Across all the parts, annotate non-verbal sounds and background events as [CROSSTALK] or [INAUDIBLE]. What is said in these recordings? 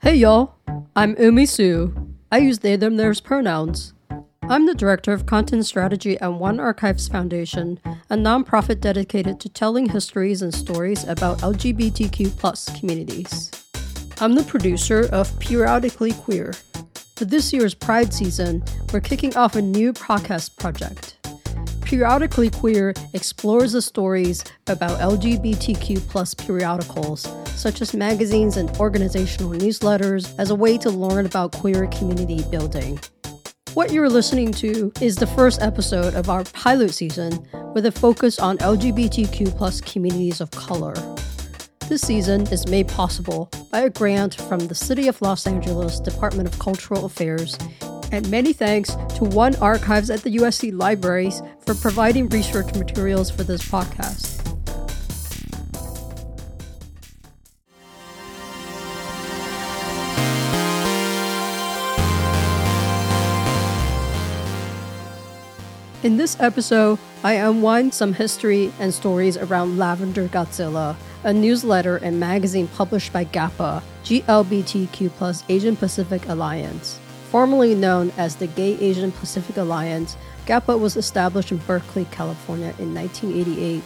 Hey y'all, I'm Umi Hsu. I use they, them, theirs pronouns. I'm the director of content strategy at One Archives Foundation, a nonprofit dedicated to telling histories and stories about LGBTQ communities. I'm the producer of Periodically Queer. For this year's Pride season, we're kicking off a new podcast project. Periodically Queer explores the stories about LGBTQ plus periodicals, such as magazines and organizational newsletters, as a way to learn about queer community building. What you're listening to is the first episode of our pilot season with a focus on LGBTQ plus communities of color. This season is made possible by a grant from the City of Los Angeles Department of Cultural Affairs and many thanks to One Archives at the USC Libraries for providing research materials for this podcast. In this episode, I unwind some history and stories around Lavender Godzilla, a newsletter and magazine published by GAPA, GLBTQ Asian Pacific Alliance. Formerly known as the Gay Asian Pacific Alliance, GAPA was established in Berkeley, California in 1988.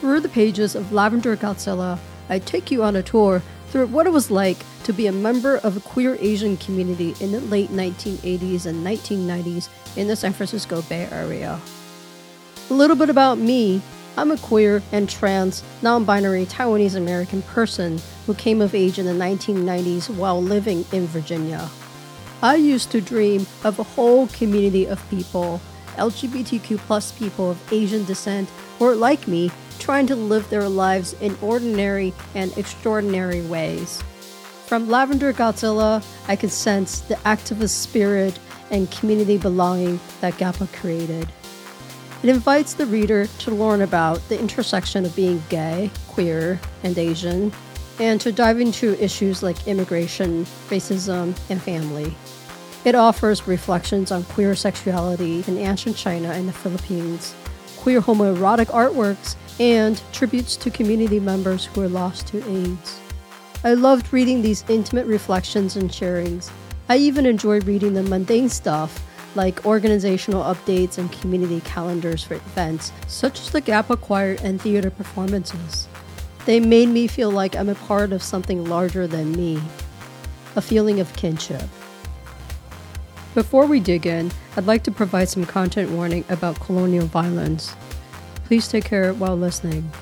Through the pages of Lavender Godzilla, I take you on a tour through what it was like to be a member of a queer Asian community in the late 1980s and 1990s in the San Francisco Bay Area. A little bit about me I'm a queer and trans, non binary Taiwanese American person who came of age in the 1990s while living in Virginia. I used to dream of a whole community of people, LGBTQ plus people of Asian descent who are like me, trying to live their lives in ordinary and extraordinary ways. From Lavender Godzilla, I could sense the activist spirit and community belonging that GAPA created. It invites the reader to learn about the intersection of being gay, queer, and Asian, and to dive into issues like immigration, racism, and family. It offers reflections on queer sexuality in ancient China and the Philippines, queer homoerotic artworks, and tributes to community members who were lost to AIDS. I loved reading these intimate reflections and sharings. I even enjoy reading the mundane stuff like organizational updates and community calendars for events, such as the GAPA Choir and theater performances. They made me feel like I'm a part of something larger than me, a feeling of kinship. Before we dig in, I'd like to provide some content warning about colonial violence. Please take care while listening.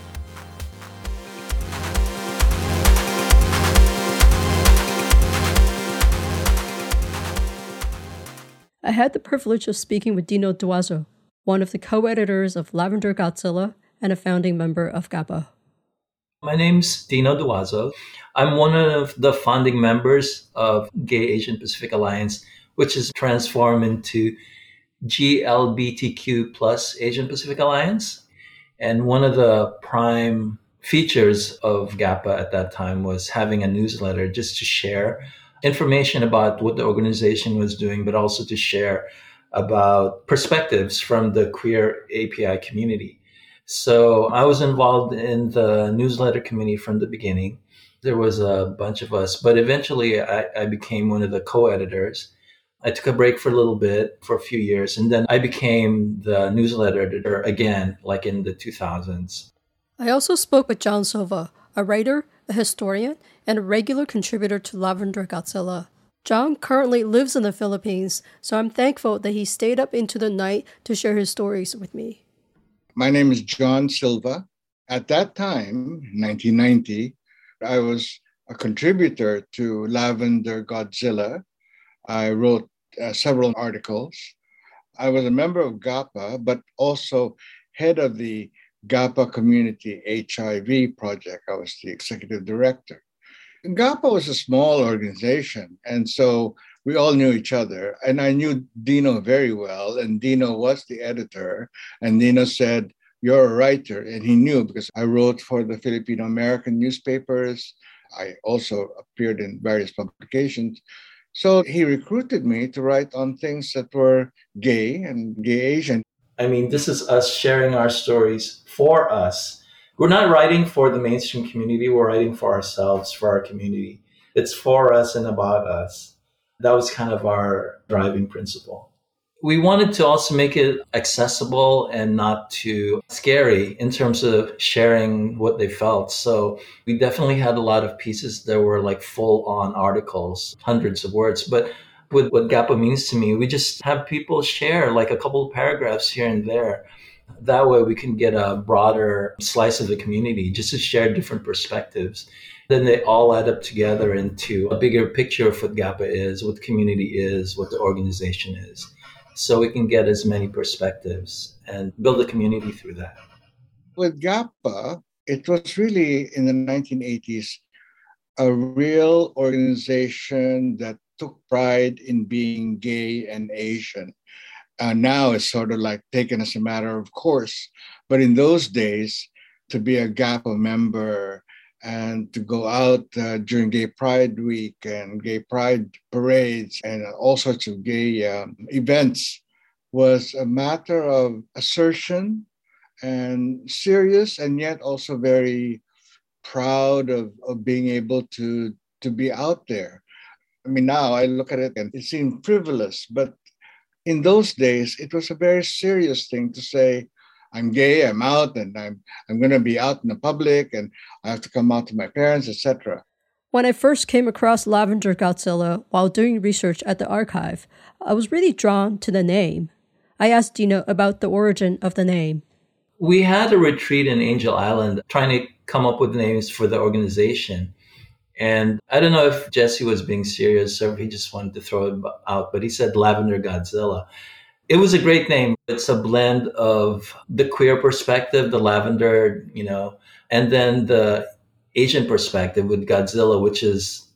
I had the privilege of speaking with Dino Duazo, one of the co editors of Lavender Godzilla and a founding member of GAPA. My name's Dino Duazo. I'm one of the founding members of Gay Asian Pacific Alliance, which is transformed into GLBTQ plus Asian Pacific Alliance. And one of the prime features of GAPA at that time was having a newsletter just to share information about what the organization was doing, but also to share about perspectives from the queer API community. So I was involved in the newsletter committee from the beginning. There was a bunch of us, but eventually I, I became one of the co editors. I took a break for a little bit for a few years, and then I became the newsletter editor again, like in the 2000s. I also spoke with John Silva, a writer, a historian, and a regular contributor to Lavender Godzilla. John currently lives in the Philippines, so I'm thankful that he stayed up into the night to share his stories with me. My name is John Silva. At that time, 1990, I was a contributor to Lavender Godzilla, I wrote uh, several articles. I was a member of GAPA, but also head of the GAPA Community HIV project. I was the executive director. And GAPA was a small organization, and so we all knew each other. And I knew Dino very well, and Dino was the editor. And Dino said, You're a writer. And he knew because I wrote for the Filipino American newspapers. I also appeared in various publications. So he recruited me to write on things that were gay and gay Asian. I mean, this is us sharing our stories for us. We're not writing for the mainstream community, we're writing for ourselves, for our community. It's for us and about us. That was kind of our driving principle. We wanted to also make it accessible and not too scary in terms of sharing what they felt. So we definitely had a lot of pieces that were like full on articles, hundreds of words. But with what GAPA means to me, we just have people share like a couple of paragraphs here and there. That way we can get a broader slice of the community just to share different perspectives. Then they all add up together into a bigger picture of what GAPA is, what community is, what the organization is. So we can get as many perspectives and build a community through that. With GAPA, it was really in the 1980s a real organization that took pride in being gay and Asian. Uh, now it's sort of like taken as a matter of course. But in those days, to be a GAPA member and to go out uh, during Gay Pride Week and Gay Pride parades and all sorts of gay um, events was a matter of assertion and serious and yet also very proud of, of being able to to be out there. I mean, now I look at it and it seemed frivolous, but in those days, it was a very serious thing to say, I'm gay, I'm out, and I'm, I'm going to be out in the public, and I have to come out to my parents, etc. When I first came across Lavender Godzilla while doing research at the archive, I was really drawn to the name. I asked Dino about the origin of the name. We had a retreat in Angel Island trying to come up with names for the organization. And I don't know if Jesse was being serious or if he just wanted to throw it out, but he said Lavender Godzilla. It was a great name. It's a blend of the queer perspective, the lavender, you know, and then the Asian perspective with Godzilla, which is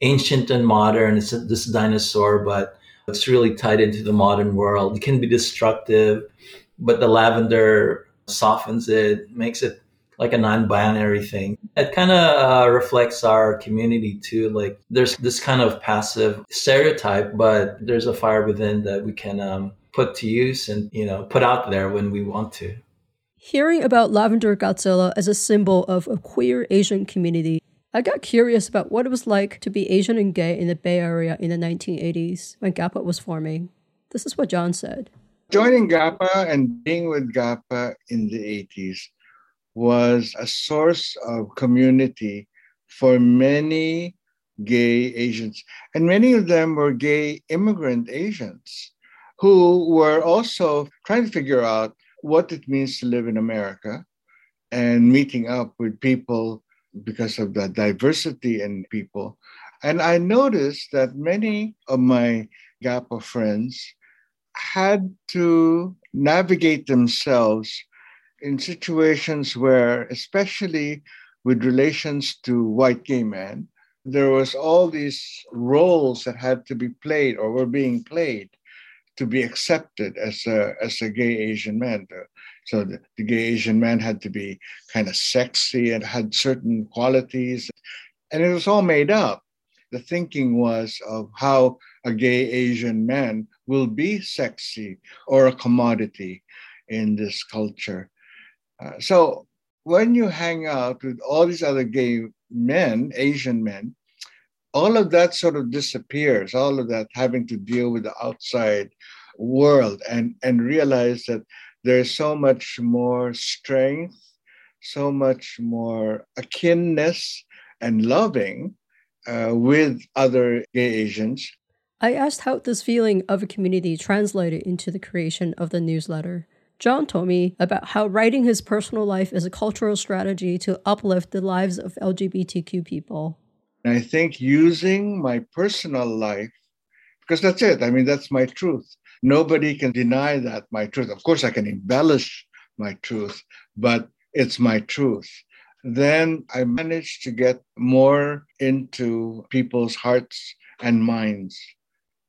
ancient and modern. It's this dinosaur, but it's really tied into the modern world. It can be destructive, but the lavender softens it, makes it like a non-binary thing. It kind of uh, reflects our community too. Like there's this kind of passive stereotype, but there's a fire within that we can um, put to use and you know put out there when we want to. Hearing about Lavender Godzilla as a symbol of a queer Asian community, I got curious about what it was like to be Asian and gay in the Bay Area in the 1980s when GAPA was forming. This is what John said. Joining GAPA and being with GAPA in the 80s was a source of community for many gay Asians. And many of them were gay immigrant Asians who were also trying to figure out what it means to live in America and meeting up with people because of the diversity in people. And I noticed that many of my GAPA friends had to navigate themselves in situations where, especially with relations to white gay men, there was all these roles that had to be played or were being played to be accepted as a as a gay Asian man. So the, the gay Asian man had to be kind of sexy and had certain qualities, and it was all made up. The thinking was of how a gay Asian man will be sexy or a commodity in this culture. Uh, so when you hang out with all these other gay men, Asian men, all of that sort of disappears, all of that having to deal with the outside world and, and realize that there's so much more strength, so much more akinness and loving uh, with other gay Asians. I asked how this feeling of a community translated into the creation of the newsletter. John told me about how writing his personal life is a cultural strategy to uplift the lives of LGBTQ people. I think using my personal life, because that's it. I mean, that's my truth. Nobody can deny that my truth. Of course, I can embellish my truth, but it's my truth. Then I managed to get more into people's hearts and minds.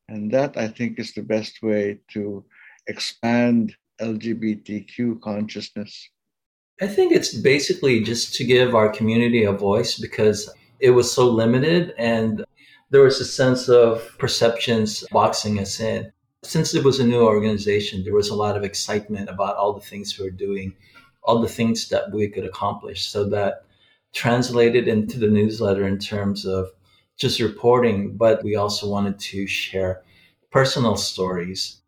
And that I think is the best way to expand LGBTQ consciousness? I think it's basically just to give our community a voice because it was so limited and there was a sense of perceptions boxing us in. Since it was a new organization, there was a lot of excitement about all the things we were doing, all the things that we could accomplish. So that translated into the newsletter in terms of just reporting, but we also wanted to share personal stories.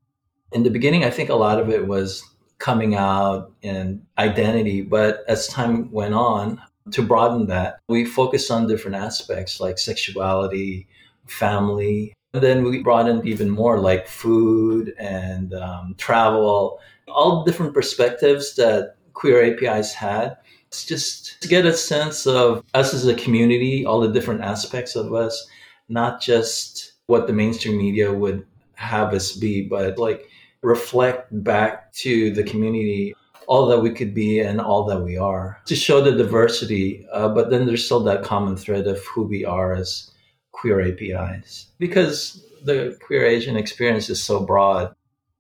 In the beginning, I think a lot of it was coming out and identity, but as time went on, to broaden that, we focused on different aspects like sexuality, family. And then we broadened even more like food and um, travel, all different perspectives that Queer APIs had. It's just to get a sense of us as a community, all the different aspects of us, not just what the mainstream media would have us be, but like reflect back to the community all that we could be and all that we are to show the diversity. Uh, but then there's still that common thread of who we are as queer APIs because the queer Asian experience is so broad.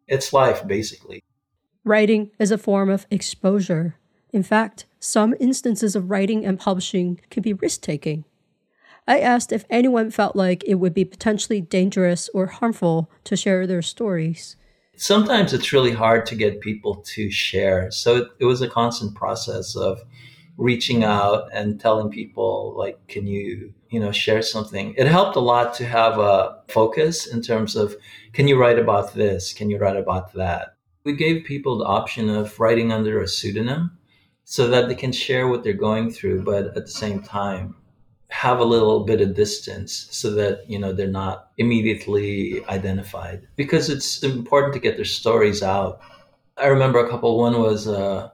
It's life, basically. Writing is a form of exposure. In fact, some instances of writing and publishing can be risk taking. I asked if anyone felt like it would be potentially dangerous or harmful to share their stories. Sometimes it's really hard to get people to share. So it, it was a constant process of reaching out and telling people like can you you know share something? It helped a lot to have a focus in terms of can you write about this? Can you write about that? We gave people the option of writing under a pseudonym so that they can share what they're going through, but at the same time, have a little bit of distance so that you know they're not immediately identified. Because it's important to get their stories out. I remember a couple. One was uh,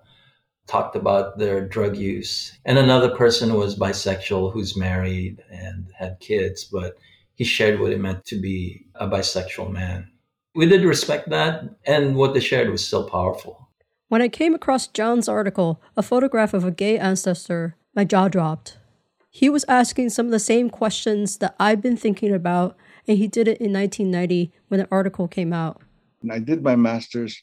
talked about their drug use. And another person was bisexual who's married and had kids but he shared what it meant to be a bisexual man. We did respect that and what they shared was still powerful. When I came across John's article, a photograph of a gay ancestor, my jaw dropped. He was asking some of the same questions that I've been thinking about, and he did it in 1990 when the article came out. I did my master's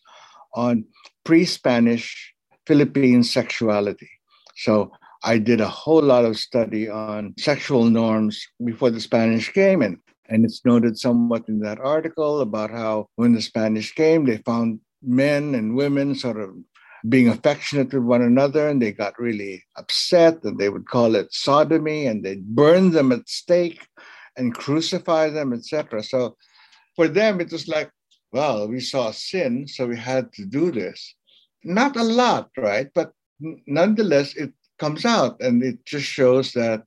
on pre Spanish Philippine sexuality. So I did a whole lot of study on sexual norms before the Spanish came. And, and it's noted somewhat in that article about how when the Spanish came, they found men and women sort of being affectionate with one another and they got really upset and they would call it sodomy and they'd burn them at stake and crucify them etc so for them it was like well we saw sin so we had to do this. Not a lot right? But nonetheless it comes out and it just shows that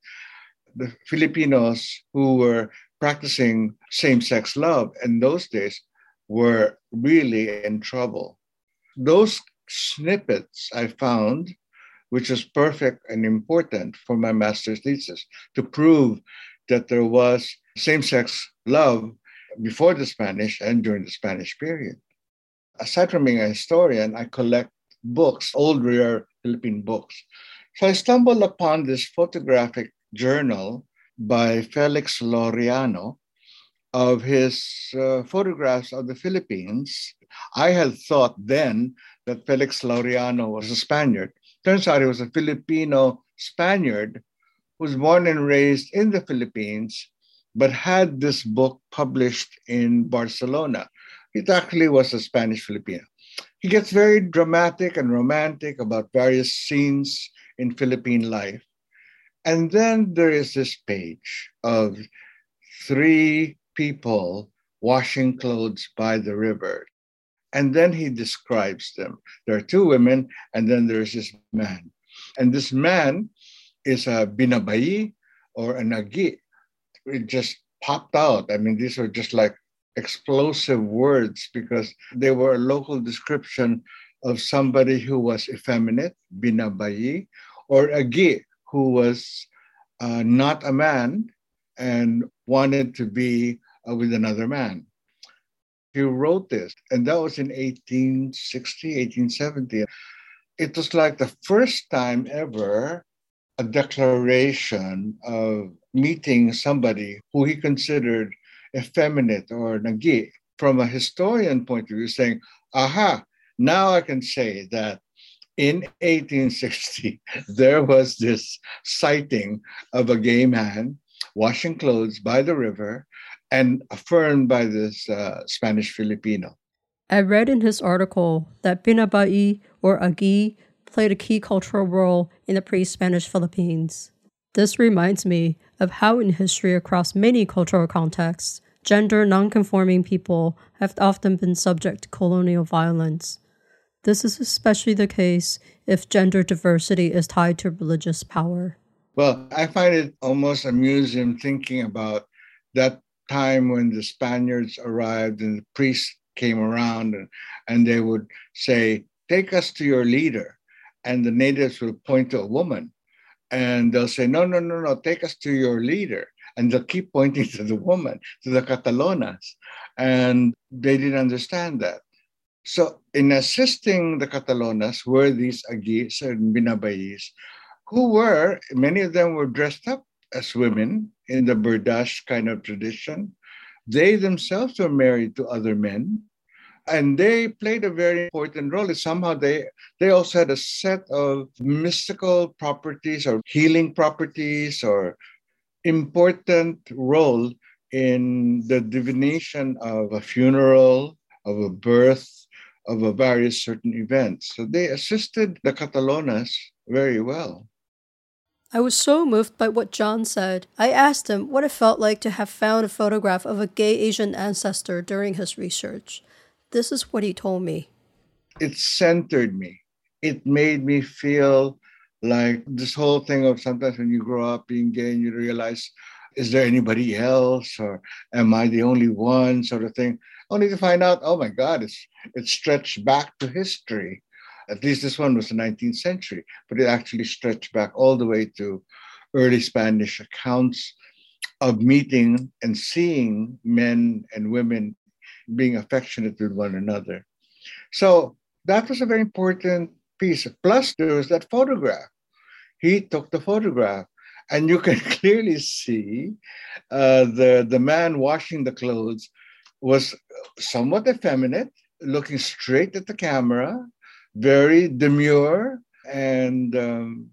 the filipinos who were practicing same-sex love in those days were really in trouble. Those snippets I found, which is perfect and important for my master's thesis to prove that there was same sex love before the Spanish and during the Spanish period. Aside from being a historian, I collect books, old rare Philippine books. So I stumbled upon this photographic journal by Felix Laureano of his uh, photographs of the Philippines, I had thought then that Felix Laureano was a Spaniard. Turns out he was a Filipino Spaniard who was born and raised in the Philippines, but had this book published in Barcelona. It actually was a Spanish Filipino. He gets very dramatic and romantic about various scenes in Philippine life. And then there is this page of three people washing clothes by the river. And then he describes them. There are two women, and then there's this man. And this man is a binabayi or a nagi. It just popped out. I mean, these are just like explosive words because they were a local description of somebody who was effeminate, binabayi, or a gi, who was uh, not a man and wanted to be uh, with another man. He wrote this, and that was in 1860, 1870. It was like the first time ever a declaration of meeting somebody who he considered effeminate or nagi from a historian point of view, saying, aha, now I can say that in 1860, [LAUGHS] there was this sighting of a gay man washing clothes by the river and affirmed by this uh, Spanish Filipino. I read in his article that Binabai or Agi played a key cultural role in the pre Spanish Philippines. This reminds me of how, in history across many cultural contexts, gender nonconforming people have often been subject to colonial violence. This is especially the case if gender diversity is tied to religious power. Well, I find it almost amusing thinking about that time when the Spaniards arrived and the priests came around and, and they would say, Take us to your leader. And the natives would point to a woman and they'll say, No, no, no, no, take us to your leader. And they'll keep pointing [LAUGHS] to the woman, to the Catalonas. And they didn't understand that. So, in assisting the Catalonas were these Agis and Binabayis, who were, many of them were dressed up as women in the Berdache kind of tradition. They themselves were married to other men, and they played a very important role. Somehow they they also had a set of mystical properties or healing properties or important role in the divination of a funeral, of a birth, of a various certain events. So they assisted the Catalonas very well. I was so moved by what John said. I asked him what it felt like to have found a photograph of a gay Asian ancestor during his research. This is what he told me. It centered me. It made me feel like this whole thing of sometimes when you grow up being gay and you realize, is there anybody else or am I the only one sort of thing? Only to find out, oh my God, it's, it's stretched back to history at least this one was the 19th century, but it actually stretched back all the way to early Spanish accounts of meeting and seeing men and women being affectionate with one another. So that was a very important piece. Plus, there was that photograph. He took the photograph, and you can [LAUGHS] clearly see uh, the, the man washing the clothes was somewhat effeminate, looking straight at the camera, very demure, and um,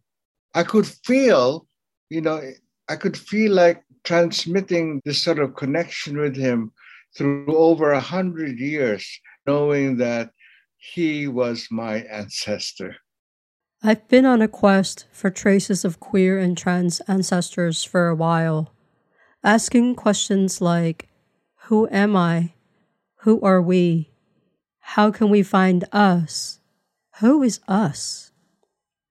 I could feel, you know, I could feel like transmitting this sort of connection with him through over a hundred years, knowing that he was my ancestor. I've been on a quest for traces of queer and trans ancestors for a while, asking questions like Who am I? Who are we? How can we find us? Who is us?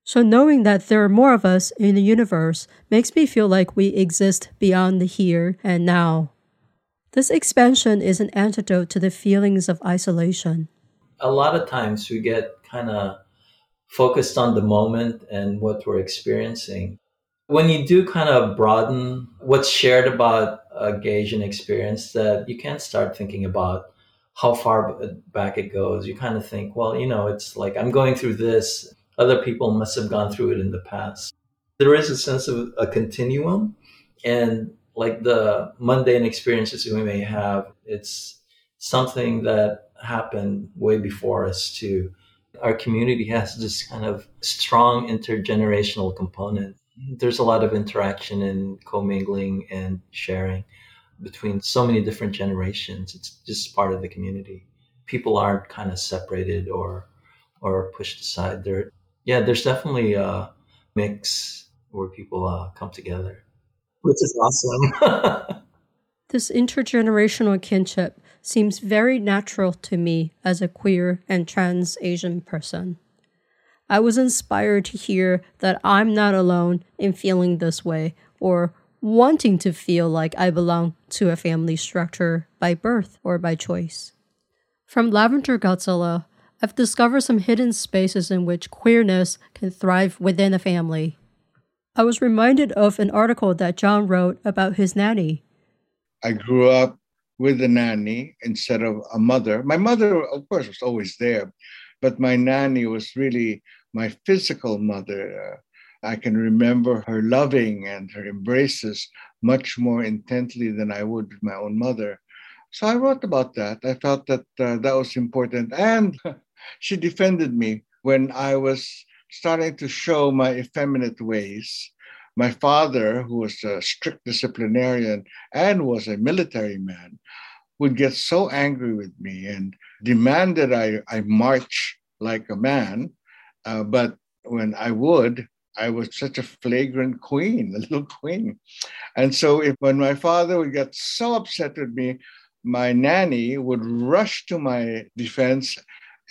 So, knowing that there are more of us in the universe makes me feel like we exist beyond the here and now. This expansion is an antidote to the feelings of isolation. A lot of times we get kind of focused on the moment and what we're experiencing. When you do kind of broaden what's shared about a Asian experience, that you can start thinking about how far back it goes. You kind of think, well, you know, it's like I'm going through this. Other people must have gone through it in the past. There is a sense of a continuum, and like the mundane experiences we may have, it's something that happened way before us too. Our community has this kind of strong intergenerational component. There's a lot of interaction and commingling and sharing between so many different generations. It's just part of the community. People aren't kind of separated or or pushed aside. There, yeah, there's definitely a mix where people uh, come together, which is awesome. [LAUGHS] this intergenerational kinship seems very natural to me as a queer and trans Asian person. I was inspired to hear that I'm not alone in feeling this way or wanting to feel like I belong to a family structure by birth or by choice. From Lavender Godzilla, I've discovered some hidden spaces in which queerness can thrive within a family. I was reminded of an article that John wrote about his nanny. I grew up with a nanny instead of a mother. My mother, of course, was always there, but my nanny was really my physical mother. Uh, I can remember her loving and her embraces much more intently than I would with my own mother. So I wrote about that. I felt that uh, that was important. And [LAUGHS] she defended me when I was starting to show my effeminate ways. My father, who was a strict disciplinarian and was a military man, would get so angry with me and demand that I, I march like a man. Uh, but when I would, I was such a flagrant queen, [LAUGHS] a little queen. And so if when my father would get so upset with me, my nanny would rush to my defense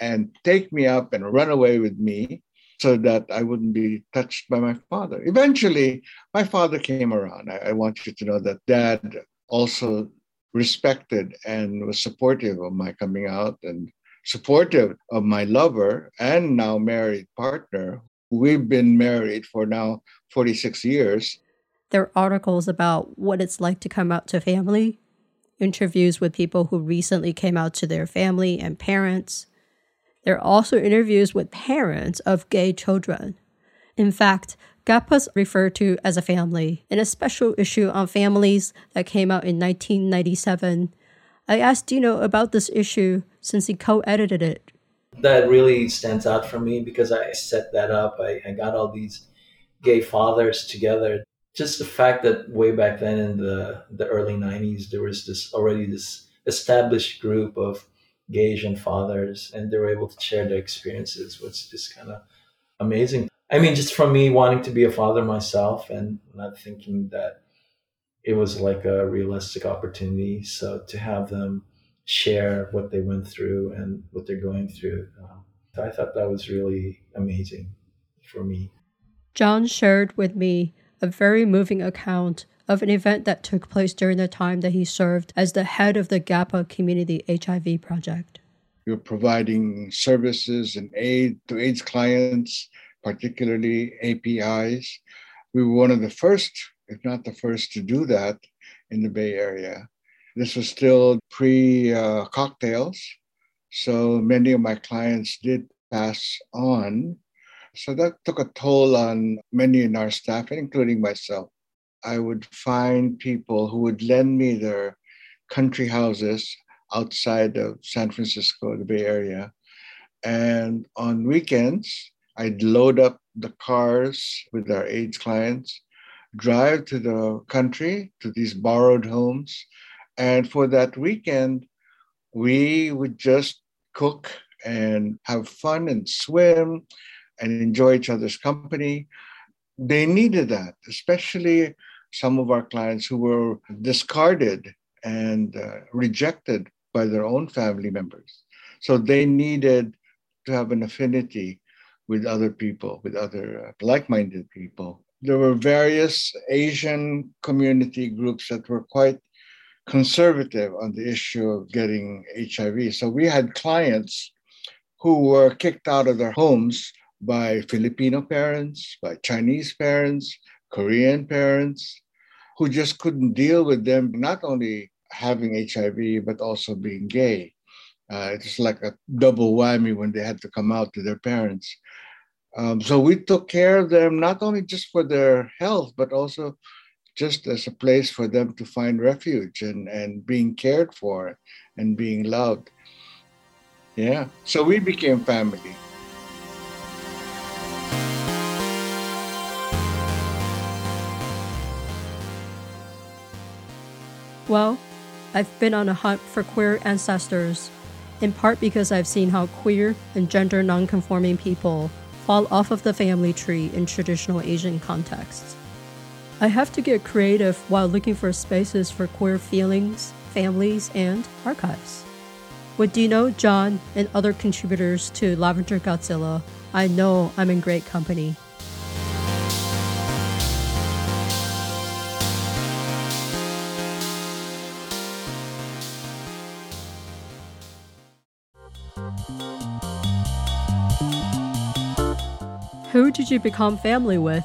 and take me up and run away with me so that I wouldn't be touched by my father. Eventually, my father came around. I, I want you to know that dad also respected and was supportive of my coming out and supportive of my lover and now married partner. We've been married for now 46 years. There are articles about what it's like to come out to family, interviews with people who recently came out to their family and parents. There are also interviews with parents of gay children. In fact, GAPA's referred to as a family in a special issue on families that came out in 1997. I asked Dino about this issue since he co edited it. That really stands out for me because I set that up. I, I got all these gay fathers together. Just the fact that way back then in the, the early 90s, there was this already this established group of gay Asian fathers and they were able to share their experiences was just kind of amazing. I mean, just from me wanting to be a father myself and not thinking that it was like a realistic opportunity. So to have them share what they went through and what they're going through, um, I thought that was really amazing for me. John shared with me a very moving account of an event that took place during the time that he served as the head of the GAPA Community HIV Project. We were providing services and aid to AIDS clients particularly APIs. We were one of the first, if not the first, to do that in the Bay Area. This was still pre uh, cocktails, so many of my clients did pass on. So that took a toll on many in our staff, including myself. I would find people who would lend me their country houses outside of San Francisco, the Bay Area. And on weekends, I'd load up the cars with our AIDS clients, drive to the country to these borrowed homes. And for that weekend, we would just cook and have fun and swim and enjoy each other's company. They needed that, especially some of our clients who were discarded and uh, rejected by their own family members. So they needed to have an affinity with other people, with other uh, like minded people. There were various Asian community groups that were quite conservative on the issue of getting HIV. So we had clients who were kicked out of their homes by Filipino parents, by Chinese parents, Korean parents, who just couldn't deal with them not only having HIV, but also being gay. Uh, it's like a double whammy when they had to come out to their parents. Um, so we took care of them not only just for their health, but also just as a place for them to find refuge and, and being cared for and being loved. Yeah, so we became family. Well, I've been on a hunt for queer ancestors, in part because I've seen how queer and gender nonconforming people fall off of the family tree in traditional Asian contexts. I have to get creative while looking for spaces for queer feelings, families, and archives. With Dino, John, and other contributors to Lavender Godzilla, I know I'm in great company. Who did you become family with?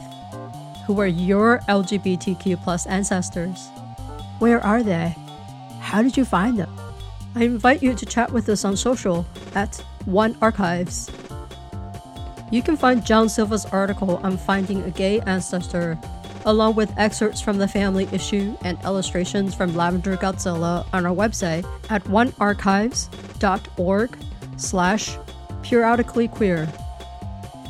Who are your LGBTQ plus ancestors? Where are they? How did you find them? I invite you to chat with us on social at One Archives. You can find John Silva's article on finding a gay ancestor, along with excerpts from the family issue and illustrations from Lavender Godzilla on our website at onearchives.org slash periodically queer.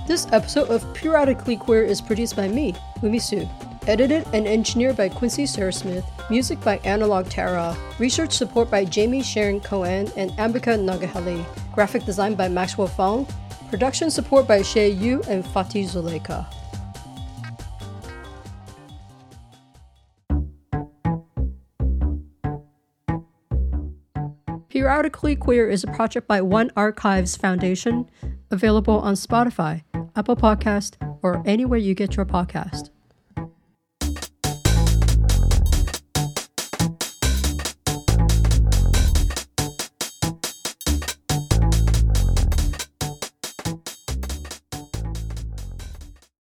This episode of Periodically Queer is produced by me, Umi Hsu. Edited and engineered by Quincy Surasmith, music by Analog Terra, research support by Jamie Sharon Cohen and Ambika Nagahali, graphic design by Maxwell Fong, production support by Shea Yu and Fatih Zuleika. Periodically Queer is a project by One Archives Foundation, available on Spotify. Apple Podcast, or anywhere you get your podcast.